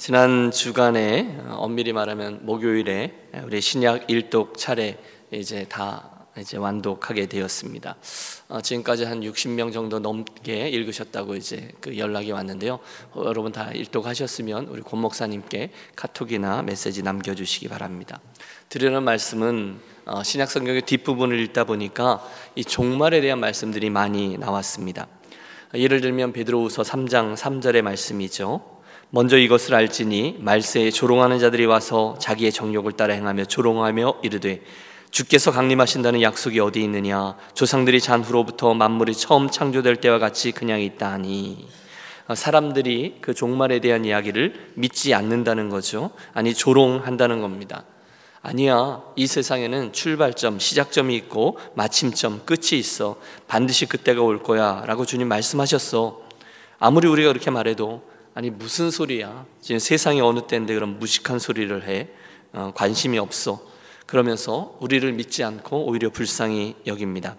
지난 주간에 어, 엄밀히 말하면 목요일에 우리 신약 일독 차례 이제 다 이제 완독하게 되었습니다. 어, 지금까지 한 60명 정도 넘게 읽으셨다고 이제 그 연락이 왔는데요. 어, 여러분 다 일독하셨으면 우리 권 목사님께 카톡이나 메시지 남겨주시기 바랍니다. 드리는 말씀은 어, 신약 성경의 뒷부분을 읽다 보니까 이 종말에 대한 말씀들이 많이 나왔습니다. 예를 들면 베드로후서 3장 3절의 말씀이죠. 먼저 이것을 알지니 말세에 조롱하는 자들이 와서 자기의 정욕을 따라 행하며 조롱하며 이르되 주께서 강림하신다는 약속이 어디 있느냐 조상들이 잔 후로부터 만물이 처음 창조될 때와 같이 그냥 있다 하니 어, 사람들이 그 종말에 대한 이야기를 믿지 않는다는 거죠. 아니 조롱한다는 겁니다. 아니야. 이 세상에는 출발점, 시작점이 있고 마침점, 끝이 있어. 반드시 그때가 올 거야. 라고 주님 말씀하셨어. 아무리 우리가 그렇게 말해도 아니 무슨 소리야? 지금 세상이 어느 때인데 그런 무식한 소리를 해? 어, 관심이 없어. 그러면서 우리를 믿지 않고 오히려 불쌍히 여깁니다.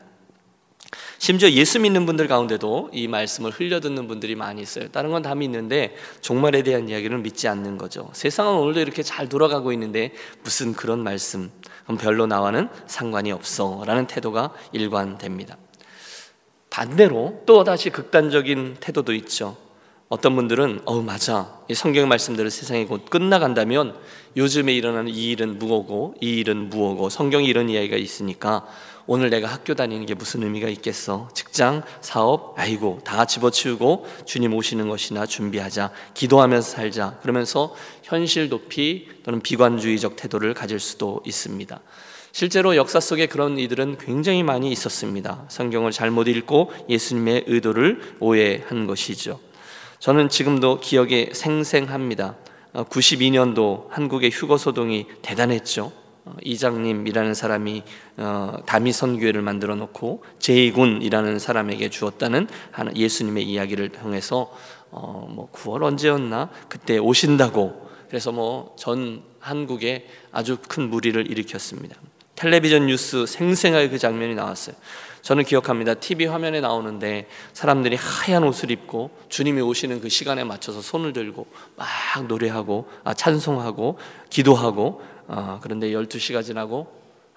심지어 예수 믿는 분들 가운데도 이 말씀을 흘려듣는 분들이 많이 있어요. 다른 건 다 믿는데 종말에 대한 이야기를 믿지 않는 거죠. 세상은 오늘도 이렇게 잘 돌아가고 있는데 무슨 그런 말씀, 그럼 별로 나와는 상관이 없어. 라는 태도가 일관됩니다. 반대로 또 다시 극단적인 태도도 있죠. 어떤 분들은 어 맞아 이 성경 말씀대로 세상이 곧 끝나간다면 요즘에 일어나는 이 일은 무엇고 이 일은 무엇고 성경이 이런 이야기가 있으니까 오늘 내가 학교 다니는 게 무슨 의미가 있겠어 직장 사업 아이고 다 집어치우고 주님 오시는 것이나 준비하자 기도하면서 살자 그러면서 현실 도피 또는 비관주의적 태도를 가질 수도 있습니다. 실제로 역사 속에 그런 이들은 굉장히 많이 있었습니다. 성경을 잘못 읽고 예수님의 의도를 오해한 것이죠. 저는 지금도 기억에 생생합니다. 92년도 어, 한국의 휴거 소동이 대단했죠. 어, 이장님이라는 사람이 어, 다미 선 교회를 만들어 놓고 제이군이라는 사람에게 주었다는 예수님의 이야기를 통해서 뭐 9월 언제였나 그때 오신다고 그래서 뭐 전 한국에 아주 큰 무리를 일으켰습니다. 텔레비전 뉴스 생생하게 그 장면이 나왔어요. 저는 기억합니다. TV 화면에 나오는데 사람들이 하얀 옷을 입고 주님이 오시는 그 시간에 맞춰서 손을 들고 막 노래하고 아, 찬송하고 기도하고 아, 그런데 12시가 지나고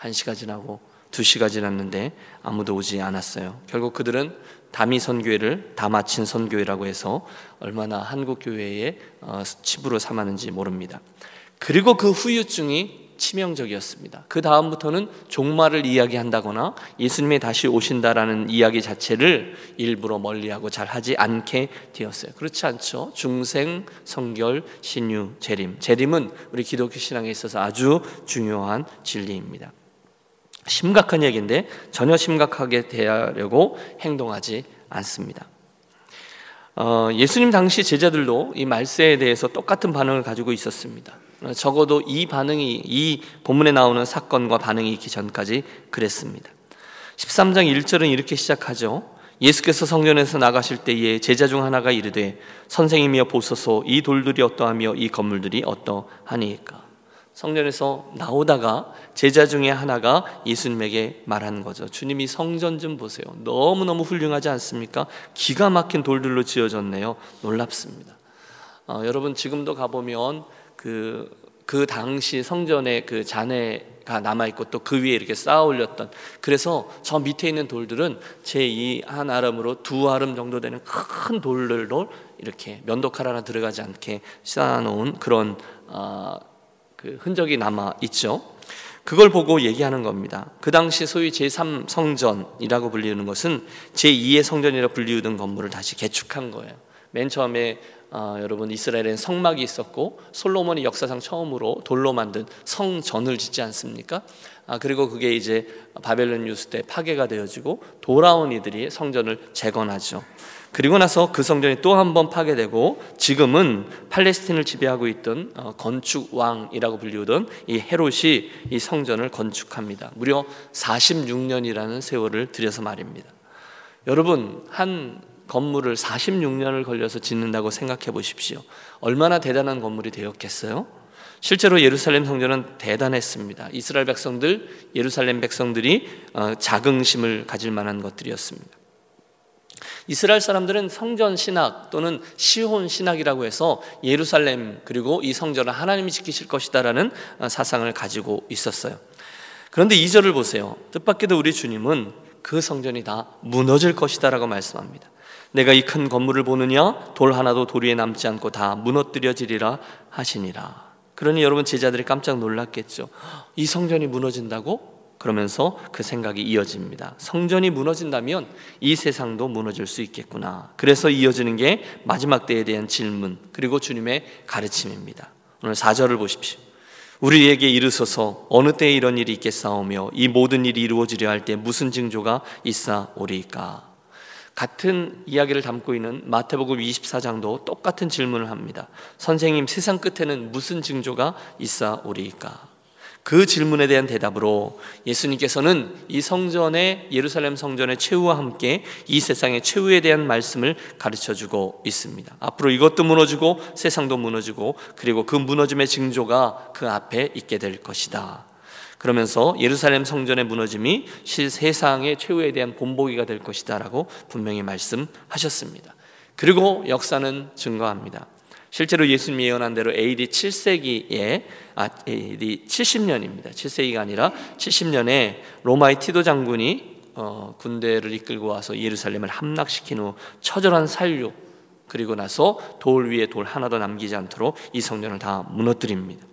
1시가 지나고 2시가 지났는데 아무도 오지 않았어요. 결국 그들은 다미 선교회를 다 마친 선교회라고 해서 얼마나 한국 교회의 어, 치부로 삼았는지 모릅니다. 그리고 그 후유증이 치명적이었습니다. 그 다음부터는 종말을 이야기한다거나 예수님이 다시 오신다라는 이야기 자체를 일부러 멀리하고 잘 하지 않게 되었어요. 그렇지 않죠? 중생, 성결, 신유, 재림. 재림은 우리 기독교 신앙에 있어서 아주 중요한 진리입니다. 심각한 얘기인데 전혀 심각하게 대하려고 행동하지 않습니다. 어, 예수님 당시 제자들도 이 말세에 대해서 똑같은 반응을 가지고 있었습니다. 적어도 이 반응이 이 본문에 나오는 사건과 반응이 있기 전까지 그랬습니다. 13장 1절은 이렇게 시작하죠. 예수께서 성전에서 나가실 때에 제자 중 하나가 이르되 선생님이여 보소서 이 돌들이 어떠하며 이 건물들이 어떠하니까 성전에서 나오다가 제자 중에 하나가 예수님에게 말하는 거죠. 주님이 성전 좀 보세요. 너무너무 훌륭하지 않습니까? 기가 막힌 돌들로 지어졌네요. 놀랍습니다. 어, 여러분 지금도 가보면 그, 그 당시 성전에 그 잔해가 남아있고 또 그 위에 이렇게 쌓아 올렸던 그래서 저 밑에 있는 돌들은 제2한 아름으로 두 아름 정도 되는 큰 돌들로 이렇게 면도칼 하나 들어가지 않게 쌓아놓은 그런 어, 그 흔적이 남아 있죠. 그걸 보고 얘기하는 겁니다. 그 당시 소위 제3 성전이라고 불리는 것은 제2의 성전이라 불리우던 건물을 다시 개축한 거예요. 맨 처음에 아, 여러분 이스라엘엔 성막이 있었고 솔로몬이 역사상 처음으로 돌로 만든 성전을 짓지 않습니까? 아, 그리고 그게 이제 바벨론 유스 때 파괴가 되어지고 돌아온 이들이 성전을 재건하죠. 그리고 나서 그 성전이 또 한 번 파괴되고 지금은 팔레스틴을 지배하고 있던 어, 건축 왕이라고 불리우던 이 헤롯이 이 성전을 건축합니다. 무려 46년이라는 세월을 들여서 말입니다. 여러분 한 건물을 46년을 걸려서 짓는다고 생각해 보십시오. 얼마나 대단한 건물이 되었겠어요? 실제로 예루살렘 성전은 대단했습니다. 이스라엘 백성들, 예루살렘 백성들이 어, 자긍심을 가질 만한 것들이었습니다. 이스라엘 사람들은 성전 신학 또는 시혼 신학이라고 해서 예루살렘 그리고 이 성전을 하나님이 지키실 것이다라는 어, 사상을 가지고 있었어요. 그런데 2절을 보세요. 뜻밖에도 우리 주님은 그 성전이 다 무너질 것이다라고 말씀합니다. 내가 이 큰 건물을 보느냐 돌 하나도 돌 위에 남지 않고 다 무너뜨려지리라 하시니라. 그러니 여러분 제자들이 깜짝 놀랐겠죠. 이 성전이 무너진다고? 그러면서 그 생각이 이어집니다. 성전이 무너진다면 이 세상도 무너질 수 있겠구나. 그래서 이어지는 게 마지막 때에 대한 질문 그리고 주님의 가르침입니다. 오늘 4절을 보십시오. 우리에게 이르소서 어느 때에 이런 일이 있겠사오며 이 모든 일이 이루어지려 할 때 무슨 징조가 있사오리까? 같은 이야기를 담고 있는 마태복음 24장도 똑같은 질문을 합니다. 선생님, 세상 끝에는 무슨 징조가 있사오리까? 그 질문에 대한 대답으로 예수님께서는 이 성전의 예루살렘 성전의 최후와 함께 이 세상의 최후에 대한 말씀을 가르쳐 주고 있습니다. 앞으로 이것도 무너지고 세상도 무너지고 그리고 그 무너짐의 징조가 그 앞에 있게 될 것이다. 그러면서 예루살렘 성전의 무너짐이 실 세상의 최후에 대한 본보기가 될 것이다라고 분명히 말씀하셨습니다. 그리고 역사는 증거합니다. 실제로 예수님 예언한 대로 AD 7세기에 아 AD 70년입니다. 7세기가 아니라 70년에 로마의 티도 장군이 어, 군대를 이끌고 와서 예루살렘을 함락시킨 후 처절한 살육 그리고 나서 돌 위에 돌 하나도 남기지 않도록 이 성전을 다 무너뜨립니다.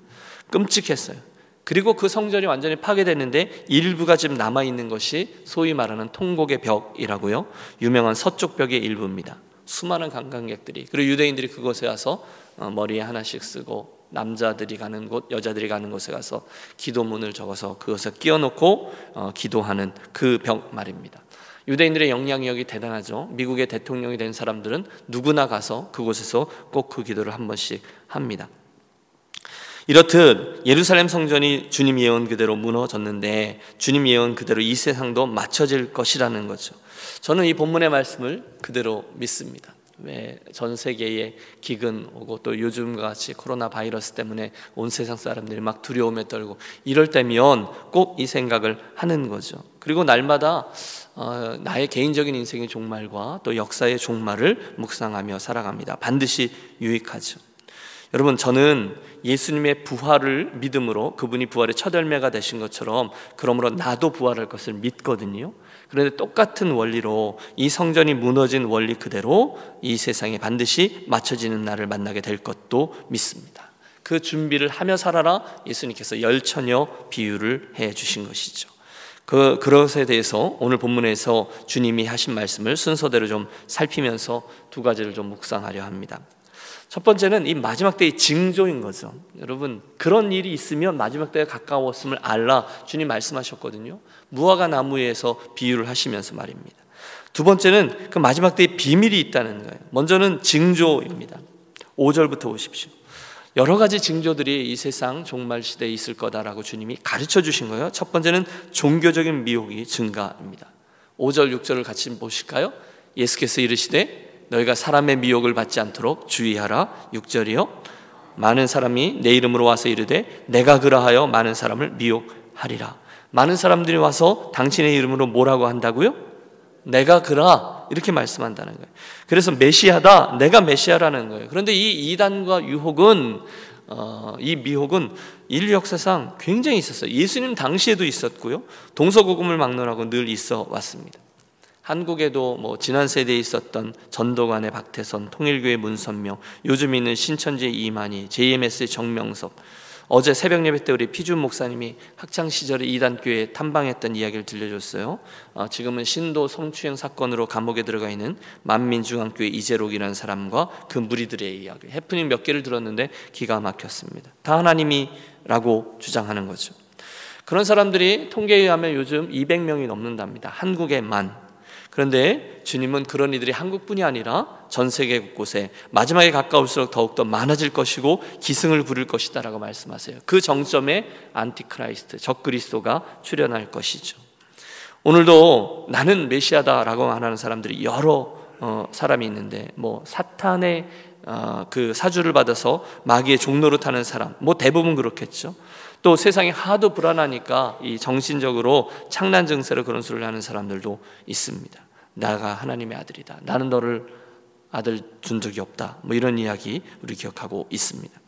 끔찍했어요. 그리고 그 성전이 완전히 파괴됐는데 일부가 지금 남아 있는 것이 소위 말하는 통곡의 벽이라고요. 유명한 서쪽 벽의 일부입니다. 수많은 관광객들이 그리고 유대인들이 그곳에 와서 어, 머리에 하나씩 쓰고 남자들이 가는 곳, 여자들이 가는 곳에 가서 기도문을 적어서 그것에 끼워놓고 어, 기도하는 그 벽 말입니다. 유대인들의 영향력이 대단하죠. 미국의 대통령이 된 사람들은 누구나 가서 그곳에서 꼭 그 기도를 한 번씩 합니다. 이렇듯 예루살렘 성전이 주님 예언 그대로 무너졌는데 주님 예언 그대로 이 세상도 맞춰질 것이라는 거죠. 저는 이 본문의 말씀을 그대로 믿습니다. 왜 전 세계에 기근 오고 또 요즘 같이 코로나 바이러스 때문에 온 세상 사람들이 막 두려움에 떨고 이럴 때면 꼭 이 생각을 하는 거죠. 그리고 날마다 어, 나의 개인적인 인생의 종말과 또 역사의 종말을 묵상하며 살아갑니다. 반드시 유익하죠. 여러분 저는 예수님의 부활을 믿음으로 그분이 부활의 첫 열매가 되신 것처럼 그러므로 나도 부활할 것을 믿거든요. 그런데 똑같은 원리로 이 성전이 무너진 원리 그대로 이 세상에 반드시 맞춰지는 날을 만나게 될 것도 믿습니다. 그 준비를 하며 살아라 예수님께서 열처녀 비유를 해 주신 것이죠. 그 그것에 대해서 오늘 본문에서 주님이 하신 말씀을 순서대로 좀 살피면서 두 가지를 좀 묵상하려 합니다. 첫 번째는 이 마지막 때의 징조인 거죠. 여러분, 그런 일이 있으면 마지막 때가 가까웠음을 알라 주님 말씀하셨거든요. 무화과 나무에서 비유를 하시면서 말입니다. 두 번째는 그 마지막 때의 비밀이 있다는 거예요. 먼저는 징조입니다. 5절부터 보십시오. 여러 가지 징조들이 이 세상 종말 시대에 있을 거다라고 주님이 가르쳐 주신 거예요. 첫 번째는 종교적인 미혹이 증가입니다. 5절, 6절을 같이 보실까요? 예수께서 이르시되 너희가 사람의 미혹을 받지 않도록 주의하라. 6절이요. 많은 사람이 내 이름으로 와서 이르되 내가 그러하여 많은 사람을 미혹하리라. 많은 사람들이 와서 당신의 이름으로 뭐라고 한다고요? 내가 그라 이렇게 말씀한다는 거예요. 그래서 메시아다, 내가 메시아라는 거예요. 그런데 이 이단과 유혹은 어, 이 미혹은 인류 역사상 굉장히 있었어요. 예수님 당시에도 있었고요. 동서고금을 막론하고 늘 있어 왔습니다. 한국에도 뭐 지난 세대에 있었던 전도관의 박태선, 통일교의 문선명, 요즘 있는 신천지 이만희, JMS의 정명석, 어제 새벽 예배 때 우리 피준 목사님이 학창 시절에 이단교에 탐방했던 이야기를 들려줬어요. 어, 지금은 신도 성추행 사건으로 감옥에 들어가 있는 만민중앙교회 이재록이라는 사람과 그 무리들의 이야기. 해프닝 몇 개를 들었는데 기가 막혔습니다. 다 하나님이라고 주장하는 거죠. 그런 사람들이 통계에 의하면 요즘 200명이 넘는답니다. 한국에만. 그런데 주님은 그런 이들이 한국뿐이 아니라 전 세계 곳곳에 마지막에 가까울수록 더욱더 많아질 것이고 기승을 부릴 것이다라고 말씀하세요. 그 정점에 Antichrist, 적그리스도가 출현할 것이죠. 오늘도 나는 메시아다라고 하는 사람들이 여러 어, 사람이 있는데 뭐 사탄의 어, 그 사주를 받아서 마귀의 종노릇 하는 사람, 뭐 대부분 그렇겠죠. 또 세상이 하도 불안하니까 이 정신적으로 창난 증세로 그런 소리를 하는 사람들도 있습니다. 나가 하나님의 아들이다. 나는 너를 아들 준 적이 없다. 뭐 이런 이야기 우리 기억하고 있습니다.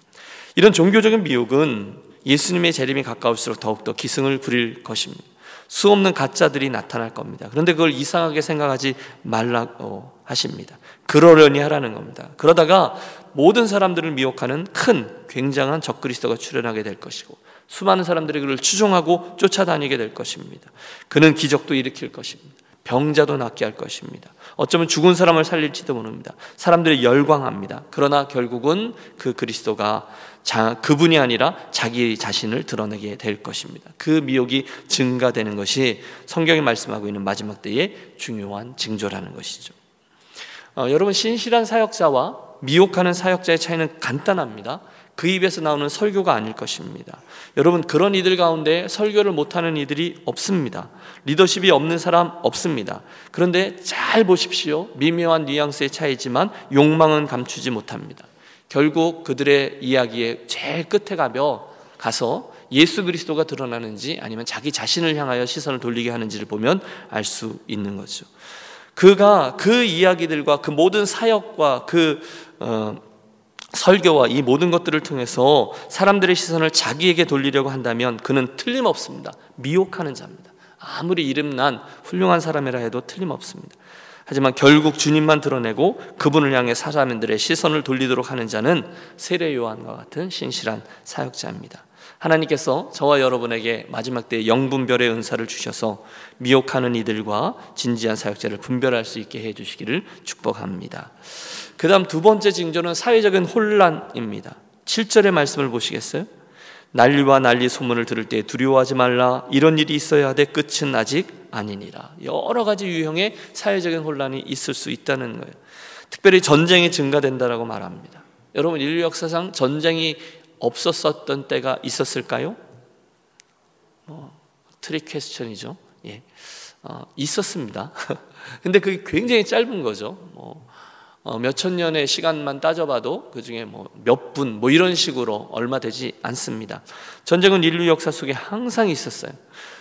이런 종교적인 미혹은 예수님의 재림이 가까울수록 더욱더 기승을 부릴 것입니다. 수없는 가짜들이 나타날 겁니다. 그런데 그걸 이상하게 생각하지 말라고 하십니다. 그러려니 하라는 겁니다. 그러다가 모든 사람들을 미혹하는 큰 굉장한 적그리스도가 출현하게 될 것이고 수많은 사람들이 그를 추종하고 쫓아다니게 될 것입니다. 그는 기적도 일으킬 것입니다. 병자도 낫게 할 것입니다. 어쩌면 죽은 사람을 살릴지도 모릅니다. 사람들이 열광합니다. 그러나 결국은 그 그리스도가 자, 그분이 아니라 자기 자신을 드러내게 될 것입니다. 그 미혹이 증가되는 것이 성경이 말씀하고 있는 마지막 때의 중요한 징조라는 것이죠. 어, 여러분 신실한 사역자와 미혹하는 사역자의 차이는 간단합니다. 그 입에서 나오는 설교가 아닐 것입니다. 여러분 그런 이들 가운데 설교를 못하는 이들이 없습니다. 리더십이 없는 사람 없습니다. 그런데 잘 보십시오. 미묘한 뉘앙스의 차이지만 욕망은 감추지 못합니다. 결국 그들의 이야기의 제일 끝에 가며 가서 예수 그리스도가 드러나는지 아니면 자기 자신을 향하여 시선을 돌리게 하는지를 보면 알 수 있는 거죠. 그가 그 이야기들과 그 모든 사역과 그 어, 설교와 이 모든 것들을 통해서 사람들의 시선을 자기에게 돌리려고 한다면 그는 틀림없습니다. 미혹하는 자입니다. 아무리 이름난 훌륭한 사람이라 해도 틀림없습니다. 하지만 결국 주님만 드러내고 그분을 향해 사람들의 시선을 돌리도록 하는 자는 세례 요한과 같은 신실한 사역자입니다. 하나님께서 저와 여러분에게 마지막 때 영분별의 은사를 주셔서 미혹하는 이들과 진지한 사역자를 분별할 수 있게 해 주시기를 축복합니다. 그 다음 두 번째 징조는 사회적인 혼란입니다. 7절의 말씀을 보시겠어요? 난리와 난리 소문을 들을 때 두려워하지 말라. 이런 일이 있어야 돼. 끝은 아직 아니니라. 여러 가지 유형의 사회적인 혼란이 있을 수 있다는 거예요. 특별히 전쟁이 증가된다라고 말합니다. 여러분 인류 역사상 전쟁이 없었었던 때가 있었을까요? 뭐 trick question이죠. 예. 어, 있었습니다. 근데 그게 굉장히 짧은 거죠. 뭐 어, 몇천 년의 시간만 따져봐도 그 중에 뭐 몇 분, 뭐 이런 식으로 얼마 되지 않습니다. 전쟁은 인류 역사 속에 항상 있었어요.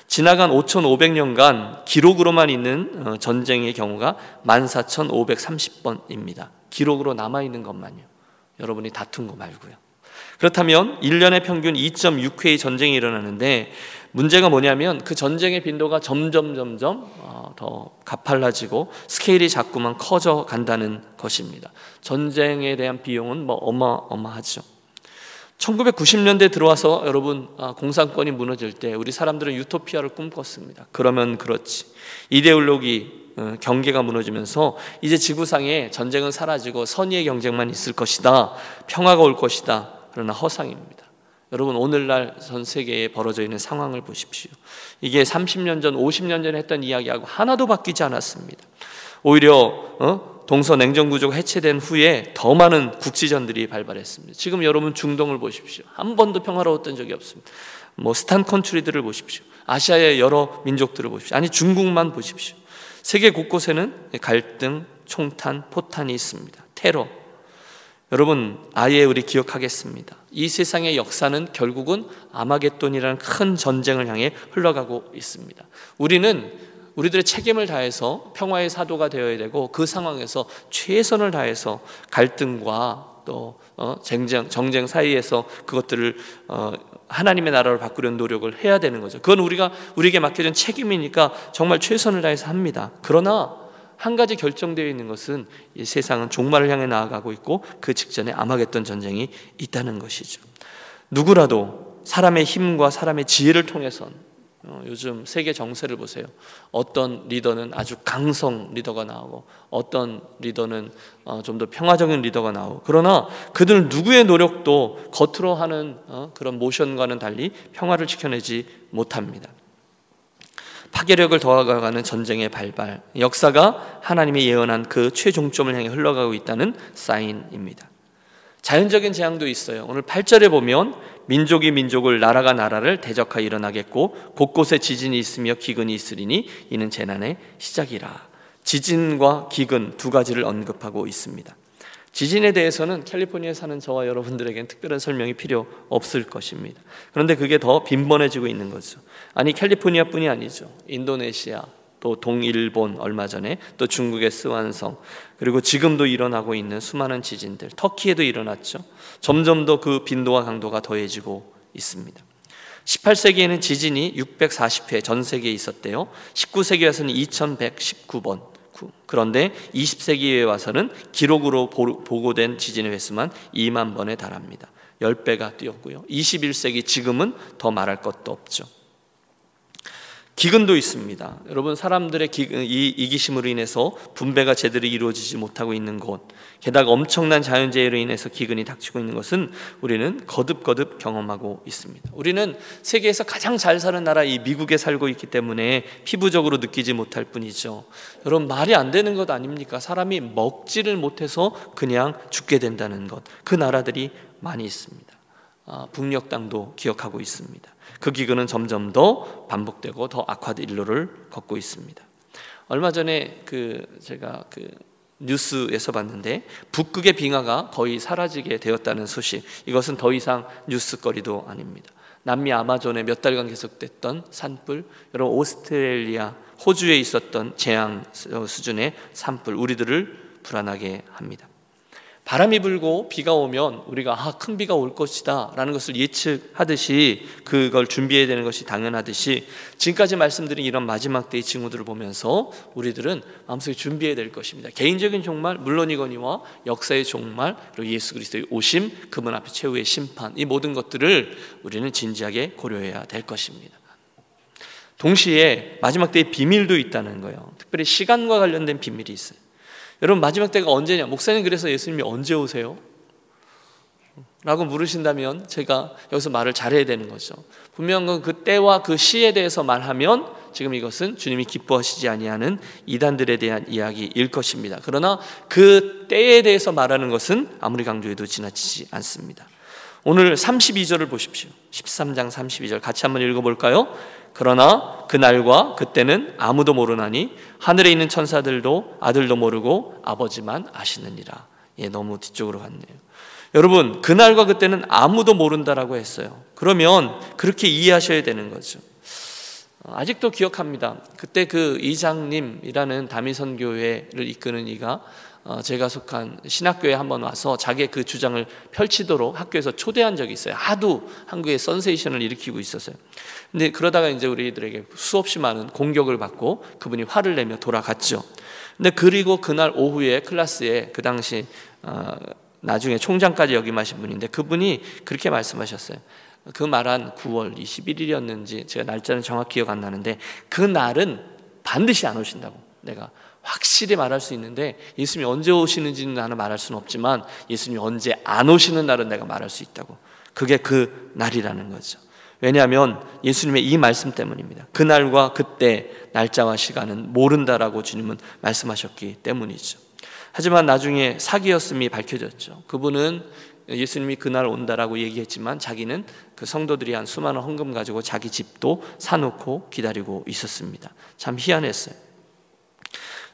지나간 5,500년간 기록으로만 있는 어, 전쟁의 경우가 14,530번입니다. 기록으로 남아있는 것만요. 여러분이 다툰 거 말고요. 그렇다면 1년에 평균 2.6회의 전쟁이 일어나는데 문제가 뭐냐면 그 전쟁의 빈도가 점점 점점 어, 더 가팔라지고 스케일이 자꾸만 커져 간다는 것입니다. 전쟁에 대한 비용은 뭐 어마어마하죠. 1990년대 들어와서 여러분 아, 공산권이 무너질 때 우리 사람들은 유토피아를 꿈꿨습니다. 그러면 그렇지. 이데올로기 어, 경계가 무너지면서 이제 지구상에 전쟁은 사라지고 선의의 경쟁만 있을 것이다. 평화가 올 것이다. 그러나 허상입니다. 여러분 오늘날 전 세계에 벌어져 있는 상황을 보십시오. 이게 30년 전, 50년 전에 했던 이야기하고 하나도 바뀌지 않았습니다. 오히려 어? 동서 냉전 구조가 해체된 후에 더 많은 국지전들이 발발했습니다. 지금 여러분 중동을 보십시오. 한 번도 평화로웠던 적이 없습니다. 뭐 스탄 컨트리들을 보십시오. 아시아의 여러 민족들을 보십시오. 아니 중국만 보십시오. 세계 곳곳에는 갈등, 총탄, 포탄이 있습니다. 테러, 여러분 아예 우리 기억하겠습니다. 이 세상의 역사는 결국은 아마겟돈이라는 큰 전쟁을 향해 흘러가고 있습니다. 우리는 우리들의 책임을 다해서 평화의 사도가 되어야 되고 그 상황에서 최선을 다해서 갈등과 또 어, 쟁쟁, 정쟁 사이에서 그것들을 어, 하나님의 나라로 바꾸려는 노력을 해야 되는 거죠. 그건 우리가 우리에게 맡겨진 책임이니까 정말 최선을 다해서 합니다. 그러나 한 가지 결정되어 있는 것은 이 세상은 종말을 향해 나아가고 있고 그 직전에 아마겟돈 전쟁이 있다는 것이죠. 누구라도 사람의 힘과 사람의 지혜를 통해선 어, 요즘 세계 정세를 보세요. 어떤 리더는 아주 강성 리더가 나오고 어떤 리더는 어, 좀더 평화적인 리더가 나오고 그러나 그들 누구의 노력도 겉으로 하는 어, 그런 모션과는 달리 평화를 지켜내지 못합니다. 파괴력을 더하가는 전쟁의 발발, 역사가 하나님이 예언한 그 최종점을 향해 흘러가고 있다는 사인입니다. 자연적인 재앙도 있어요. 오늘 8절에 보면 민족이 민족을 나라가 나라를 대적하여 일어나겠고 곳곳에 지진이 있으며 기근이 있으리니 이는 재난의 시작이라. 지진과 기근 두 가지를 언급하고 있습니다. 지진에 대해서는 캘리포니아에 사는 저와 여러분들에겐 특별한 설명이 필요 없을 것입니다. 그런데 그게 더 빈번해지고 있는 거죠. 아니 캘리포니아뿐이 아니죠. 인도네시아, 또 동일본 얼마 전에 또 중국의 스완성 그리고 지금도 일어나고 있는 수많은 지진들 터키에도 일어났죠. 점점 더 그 빈도와 강도가 더해지고 있습니다. 18세기에는 지진이 640회 전 세계에 있었대요. 19세기에서는 2119번. 그런데 20세기에 와서는 기록으로 보고된 지진의 횟수만 2만 번에 달합니다. 10배가 뛰었고요. 21세기 지금은 더 말할 것도 없죠. 기근도 있습니다. 여러분 사람들의 기근, 이 이기심으로 인해서 분배가 제대로 이루어지지 못하고 있는 곳, 게다가 엄청난 자연재해로 인해서 기근이 닥치고 있는 것은 우리는 거듭거듭 경험하고 있습니다. 우리는 세계에서 가장 잘 사는 나라 이 미국에 살고 있기 때문에 피부적으로 느끼지 못할 뿐이죠. 여러분 말이 안 되는 것 아닙니까? 사람이 먹지를 못해서 그냥 죽게 된다는 것. 그 나라들이 많이 있습니다. 아, 북녘 땅도 기억하고 있습니다. 그 기근은 점점 더 반복되고 더 악화된 일로를 걷고 있습니다. 얼마 전에 그 제가 그 뉴스에서 봤는데 북극의 빙하가 거의 사라지게 되었다는 소식. 이것은 더 이상 뉴스거리도 아닙니다. 남미 아마존에 몇 달간 계속됐던 산불, 여러분 오스트레일리아, 호주에 있었던 재앙 수준의 산불, 우리들을 불안하게 합니다. 바람이 불고 비가 오면 우리가 아, 큰 비가 올 것이다 라는 것을 예측하듯이 그걸 준비해야 되는 것이 당연하듯이 지금까지 말씀드린 이런 마지막 때의 징후들을 보면서 우리들은 마음속에 준비해야 될 것입니다. 개인적인 종말 물론이거니와 역사의 종말 그리고 예수 그리스도의 오심 그분 앞에 최후의 심판 이 모든 것들을 우리는 진지하게 고려해야 될 것입니다. 동시에 마지막 때의 비밀도 있다는 거예요. 특별히 시간과 관련된 비밀이 있어요. 여러분 마지막 때가 언제냐? 목사님 그래서 예수님이 언제 오세요? 라고 물으신다면 제가 여기서 말을 잘해야 되는 거죠. 분명한 건 그 때와 그 시에 대해서 말하면 지금 이것은 주님이 기뻐하시지 아니하는 이단들에 대한 이야기일 것입니다. 그러나 그 때에 대해서 말하는 것은 아무리 강조해도 지나치지 않습니다. 오늘 32절을 보십시오. 13장 32절 같이 한번 읽어볼까요? 그러나 그날과 그때는 아무도 모르나니 하늘에 있는 천사들도 아들도 모르고 아버지만 아시느니라. 예, 너무 뒤쪽으로 갔네요. 여러분, 그날과 그때는 아무도 모른다라고 했어요. 그러면 그렇게 이해하셔야 되는 거죠. 아직도 기억합니다. 그때 그 이장님이라는 다미선 교회를 이끄는 이가 어, 제가 속한 신학교에 한번 와서 자기의 그 주장을 펼치도록 학교에서 초대한 적이 있어요. 하도 한국에 선세이션을 일으키고 있었어요. 근데 그러다가 이제 우리들에게 수없이 많은 공격을 받고 그분이 화를 내며 돌아갔죠. 근데 그리고 그날 오후에 클래스에 그 당시 어, 나중에 총장까지 역임하신 분인데 그분이 그렇게 말씀하셨어요. 그 말한 9월 21일이었는지 제가 날짜는 정확히 기억 안 나는데 그 날은 반드시 안 오신다고 내가 확실히 말할 수 있는데 예수님이 언제 오시는지는 나는 말할 수는 없지만 예수님이 언제 안 오시는 날은 내가 말할 수 있다고. 그게 그 날이라는 거죠. 왜냐하면 예수님의 이 말씀 때문입니다. 그 날과 그때 날짜와 시간은 모른다라고 주님은 말씀하셨기 때문이죠. 하지만 나중에 사기였음이 밝혀졌죠. 그분은 예수님이 그날 온다라고 얘기했지만 자기는 그 성도들이 한 수많은 헌금 가지고 자기 집도 사놓고 기다리고 있었습니다. 참 희한했어요.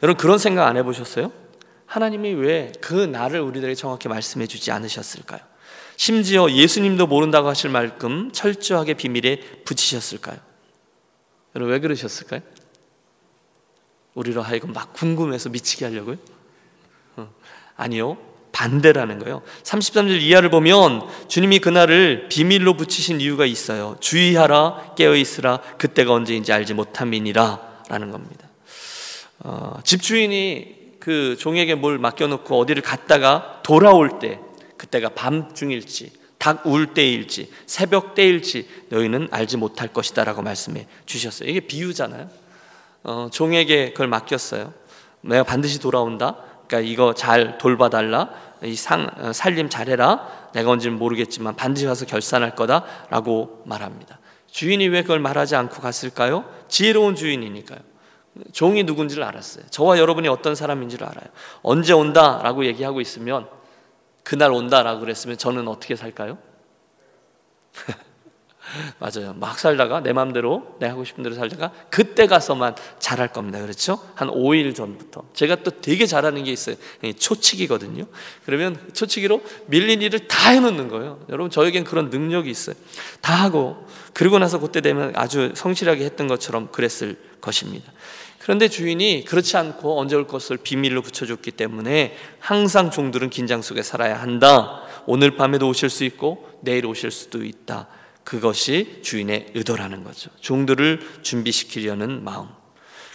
여러분 그런 생각 안 해보셨어요? 하나님이 왜 그 날을 우리들에게 정확히 말씀해 주지 않으셨을까요? 심지어 예수님도 모른다고 하실 만큼 철저하게 비밀에 붙이셨을까요? 여러분 왜 그러셨을까요? 우리로 하여금 막 궁금해서 미치게 하려고요? 어, 아니요. 반대라는 거예요. 33절 이하를 보면 주님이 그날을 비밀로 붙이신 이유가 있어요. 주의하라, 깨어 있으라, 그때가 언제인지 알지 못함이니라 라는 겁니다. 어, 집주인이 그 종에게 뭘 맡겨놓고 어디를 갔다가 돌아올 때 그때가 밤중일지 닭 울 때일지 새벽 때일지 너희는 알지 못할 것이다라고 말씀해 주셨어요. 이게 비유잖아요. 어, 종에게 그걸 맡겼어요. 내가 반드시 돌아온다. 그러니까 이거 잘 돌봐달라. 이 상, 어, 살림 잘해라. 내가 언지는 모르겠지만 반드시 와서 결산할 거다라고 말합니다. 주인이 왜 그걸 말하지 않고 갔을까요? 지혜로운 주인이니까요. 종이 누군지를 알았어요. 저와 여러분이 어떤 사람인지를 알아요. 언제 온다라고 얘기하고 있으면 그날 온다라고 그랬으면 저는 어떻게 살까요? 맞아요. 막 살다가 내 마음대로 내 하고 싶은 대로 살다가 그때 가서만 잘할 겁니다. 그렇죠? 한 5일 전부터. 제가 또 되게 잘하는 게 있어요. 초치기거든요. 그러면 초치기로 밀린 일을 다 해놓는 거예요. 여러분 저에겐 그런 능력이 있어요. 다 하고 그리고 나서 그때 되면 아주 성실하게 했던 것처럼 그랬을 것입니다. 그런데 주인이 그렇지 않고 언제 올 것을 비밀로 붙여줬기 때문에 항상 종들은 긴장 속에 살아야 한다. 오늘 밤에도 오실 수 있고 내일 오실 수도 있다. 그것이 주인의 의도라는 거죠. 종들을 준비시키려는 마음.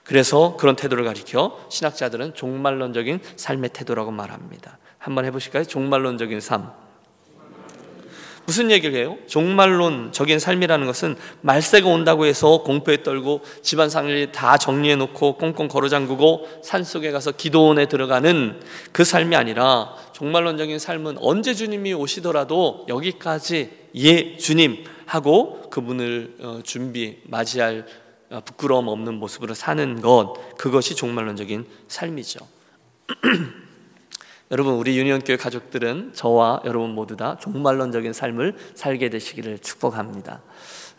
그래서 그런 태도를 가리켜 신학자들은 종말론적인 삶의 태도라고 말합니다. 한번 해보실까요? 종말론적인 삶. 무슨 얘기를 해요? 종말론적인 삶이라는 것은 말세가 온다고 해서 공포에 떨고 집안 상일 다 정리해 놓고 꽁꽁 걸어 잠그고 산속에 가서 기도원에 들어가는 그 삶이 아니라 종말론적인 삶은 언제 주님이 오시더라도 여기까지 예 주님 하고 그분을 어, 준비 맞이할 어, 부끄러움 없는 모습으로 사는 것 그것이 종말론적인 삶이죠. 여러분 우리 유니온교회 가족들은 저와 여러분 모두 다 종말론적인 삶을 살게 되시기를 축복합니다.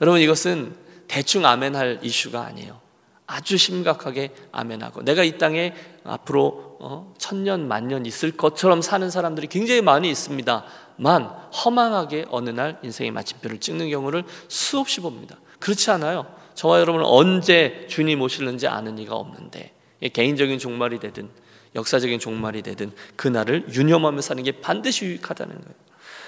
여러분 이것은 대충 아멘할 이슈가 아니에요. 아주 심각하게 아멘하고 내가 이 땅에 앞으로 어, 천년 만년 있을 것처럼 사는 사람들이 굉장히 많이 있습니다만 허망하게 어느 날 인생의 마침표를 찍는 경우를 수없이 봅니다. 그렇지 않아요. 저와 여러분은 언제 주님 오실는지 아는 이가 없는데 개인적인 종말이 되든 역사적인 종말이 되든 그날을 유념하며 사는 게 반드시 유익하다는 거예요.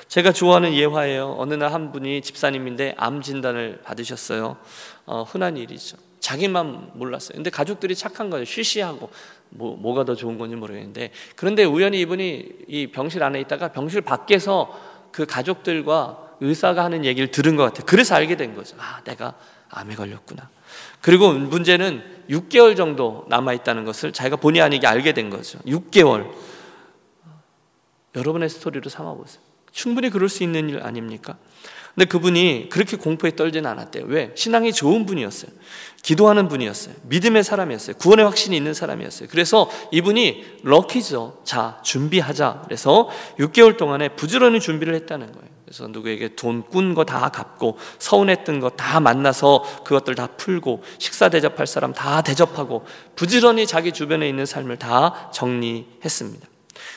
제가 좋아하는 예화예요. 어느 날 한 분이 집사님인데 암 진단을 받으셨어요. 어, 흔한 일이죠. 자기만 몰랐어요. 근데 가족들이 착한 거예요. 쉬쉬하고 뭐, 뭐가 더 좋은 건지 모르겠는데 그런데 우연히 이분이 이 병실 안에 있다가 병실 밖에서 그 가족들과 의사가 하는 얘기를 들은 것 같아요. 그래서 알게 된 거죠. 아, 내가 암에 걸렸구나. 그리고 문제는 6개월 정도 남아 있다는 것을 자기가 본의 아니게 알게 된 거죠. 6개월. 여러분의 스토리로 삼아 보세요. 충분히 그럴 수 있는 일 아닙니까? 근데 그분이 그렇게 공포에 떨지는 않았대요. 왜? 신앙이 좋은 분이었어요. 기도하는 분이었어요. 믿음의 사람이었어요. 구원의 확신이 있는 사람이었어요. 그래서 이분이 럭키죠. 자, 준비하자. 그래서 6개월 동안에 부지런히 준비를 했다는 거예요. 그래서 누구에게 돈 꾼 거 다 갚고 서운했던 거 다 만나서 그것들 다 풀고 식사 대접할 사람 다 대접하고 부지런히 자기 주변에 있는 삶을 다 정리했습니다.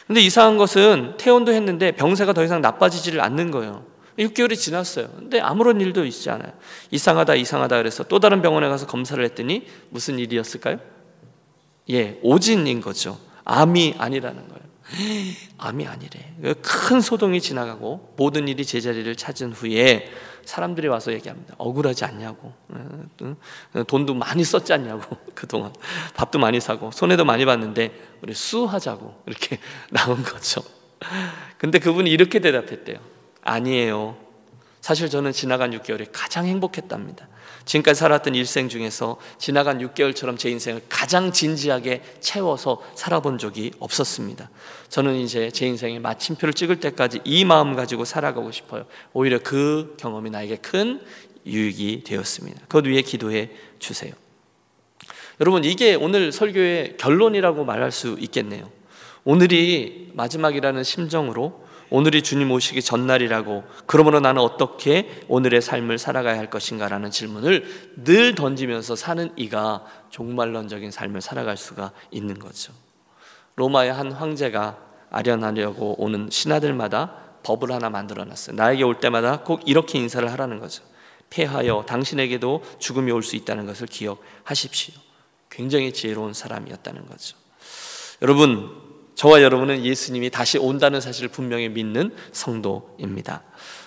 근데 이상한 것은 퇴원도 했는데 병세가 더 이상 나빠지지를 않는 거예요. 6개월이 지났어요. 근데 아무런 일도 있지 않아요. 이상하다, 이상하다 그래서 또 다른 병원에 가서 검사를 했더니 무슨 일이었을까요? 예, 오진인 거죠. 암이 아니라는 거예요. 암이 아니래. 큰 소동이 지나가고 모든 일이 제자리를 찾은 후에 사람들이 와서 얘기합니다. 억울하지 않냐고. 돈도 많이 썼지 않냐고. 그동안. 밥도 많이 사고, 손해도 많이 봤는데, 우리 수하자고. 이렇게 나온 거죠. 근데 그분이 이렇게 대답했대요. 아니에요. 사실 저는 지나간 6개월이 가장 행복했답니다. 지금까지 살았던 일생 중에서 지나간 6개월처럼 제 인생을 가장 진지하게 채워서 살아본 적이 없었습니다. 저는 이제 제 인생의 마침표를 찍을 때까지 이 마음 가지고 살아가고 싶어요. 오히려 그 경험이 나에게 큰 유익이 되었습니다. 그것 위해 기도해 주세요. 여러분, 이게 오늘 설교의 결론이라고 말할 수 있겠네요. 오늘이 마지막이라는 심정으로 오늘이 주님 오시기 전날이라고 그러므로 나는 어떻게 오늘의 삶을 살아가야 할 것인가라는 질문을 늘 던지면서 사는 이가 종말론적인 삶을 살아갈 수가 있는 거죠. 로마의 한 황제가 아련하려고 오는 신하들마다 법을 하나 만들어 놨어요. 나에게 올 때마다 꼭 이렇게 인사를 하라는 거죠. 폐하여 당신에게도 죽음이 올 수 있다는 것을 기억하십시오. 굉장히 지혜로운 사람이었다는 거죠. 여러분, 저와 여러분은 예수님이 다시 온다는 사실을 분명히 믿는 성도입니다.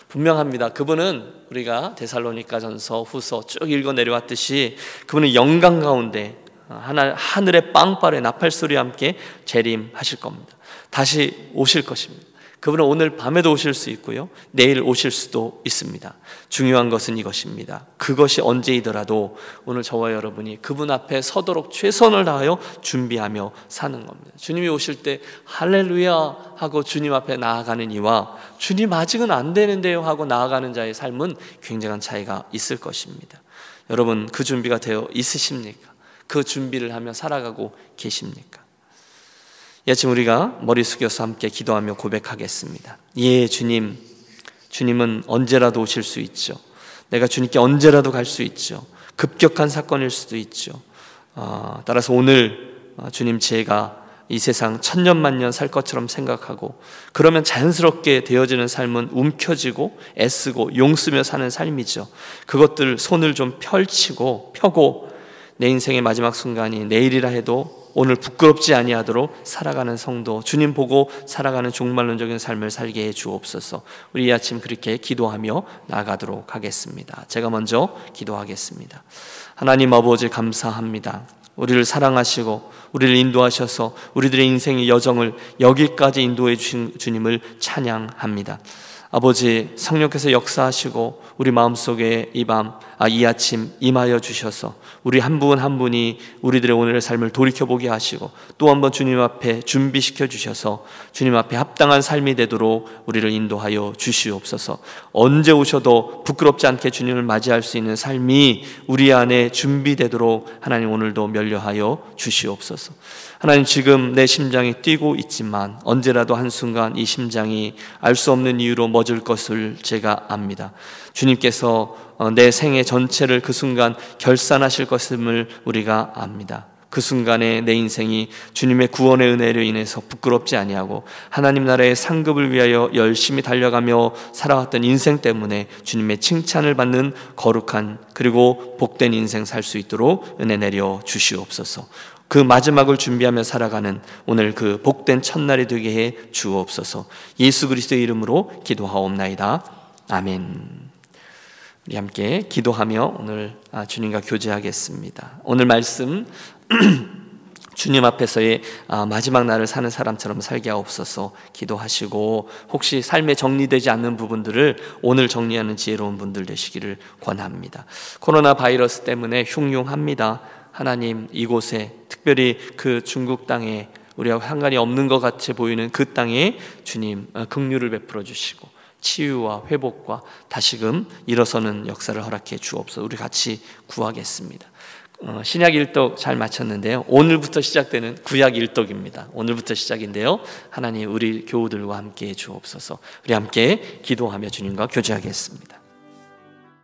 분명합니다. 그분은 우리가 데살로니가전서 후서 쭉 읽어 내려왔듯이 그분은 영광 가운데 하늘, 하늘의 빵발의 나팔 소리와 함께 재림하실 겁니다. 다시 오실 것입니다. 그분은 오늘 밤에도 오실 수 있고요. 내일 오실 수도 있습니다. 중요한 것은 이것입니다. 그것이 언제이더라도 오늘 저와 여러분이 그분 앞에 서도록 최선을 다하여 준비하며 사는 겁니다. 주님이 오실 때 할렐루야 하고 주님 앞에 나아가는 이와 주님 아직은 안 되는데요 하고 나아가는 자의 삶은 굉장한 차이가 있을 것입니다. 여러분 그 준비가 되어 있으십니까? 그 준비를 하며 살아가고 계십니까? 이 아침 우리가 머리 숙여서 함께 기도하며 고백하겠습니다. 예, 주님. 주님은 언제라도 오실 수 있죠. 내가 주님께 언제라도 갈 수 있죠. 급격한 사건일 수도 있죠. 어, 따라서 오늘 어, 주님 제가 이 세상 천년 만년 살 것처럼 생각하고 그러면 자연스럽게 되어지는 삶은 움켜쥐고 애쓰고 용쓰며 사는 삶이죠. 그것들 손을 좀 펼치고 펴고 내 인생의 마지막 순간이 내일이라 해도 오늘 부끄럽지 아니하도록 살아가는 성도 주님 보고 살아가는 종말론적인 삶을 살게 해 주옵소서. 우리 이 아침 그렇게 기도하며 나가도록 하겠습니다. 제가 먼저 기도하겠습니다. 하나님 아버지 감사합니다. 우리를 사랑하시고 우리를 인도하셔서 우리들의 인생의 여정을 여기까지 인도해 주신 주님을 찬양합니다. 아버지 성령께서 역사하시고 우리 마음속에 이 밤, 아, 이 아침 임하여 주셔서 우리 한 분 한 분이 우리들의 오늘의 삶을 돌이켜보게 하시고 또 한 번 주님 앞에 준비시켜 주셔서 주님 앞에 합당한 삶이 되도록 우리를 인도하여 주시옵소서. 언제 오셔도 부끄럽지 않게 주님을 맞이할 수 있는 삶이 우리 안에 준비되도록 하나님 오늘도 면려하여 주시옵소서. 하나님 지금 내 심장이 뛰고 있지만 언제라도 한순간 이 심장이 알 수 없는 이유로 멎을 것을 제가 압니다. 주님께서 어, 내 생애 전체를 그 순간 결산하실 것임을 우리가 압니다. 그 순간에 내 인생이 주님의 구원의 은혜로 인해서 부끄럽지 아니하고 하나님 나라의 상급을 위하여 열심히 달려가며 살아왔던 인생 때문에 주님의 칭찬을 받는 거룩한 그리고 복된 인생 살 수 있도록 은혜 내려 주시옵소서. 그 마지막을 준비하며 살아가는 오늘 그 복된 첫날이 되게 해 주옵소서. 예수 그리스도의 이름으로 기도하옵나이다. 아멘. 우리 함께 기도하며 오늘 아, 주님과 교제하겠습니다. 오늘 말씀 주님 앞에서의 아, 마지막 날을 사는 사람처럼 살게 하옵소서 기도하시고 혹시 삶에 정리되지 않는 부분들을 오늘 정리하는 지혜로운 분들 되시기를 권합니다. 코로나 바이러스 때문에 흉흉합니다. 하나님 이곳에 특별히 그 중국 땅에 우리와 상관이 없는 것 같이 보이는 그 땅에 주님 어, 긍휼을 베풀어 주시고 치유와 회복과 다시금 일어서는 역사를 허락해 주옵소서. 우리 같이 구하겠습니다. 어, 신약 일독 잘 마쳤는데요. 오늘부터 시작되는 구약 일독입니다. 오늘부터 시작인데요. 하나님 우리 교우들과 함께 해 주옵소서. 우리 함께 기도하며 주님과 교제하겠습니다.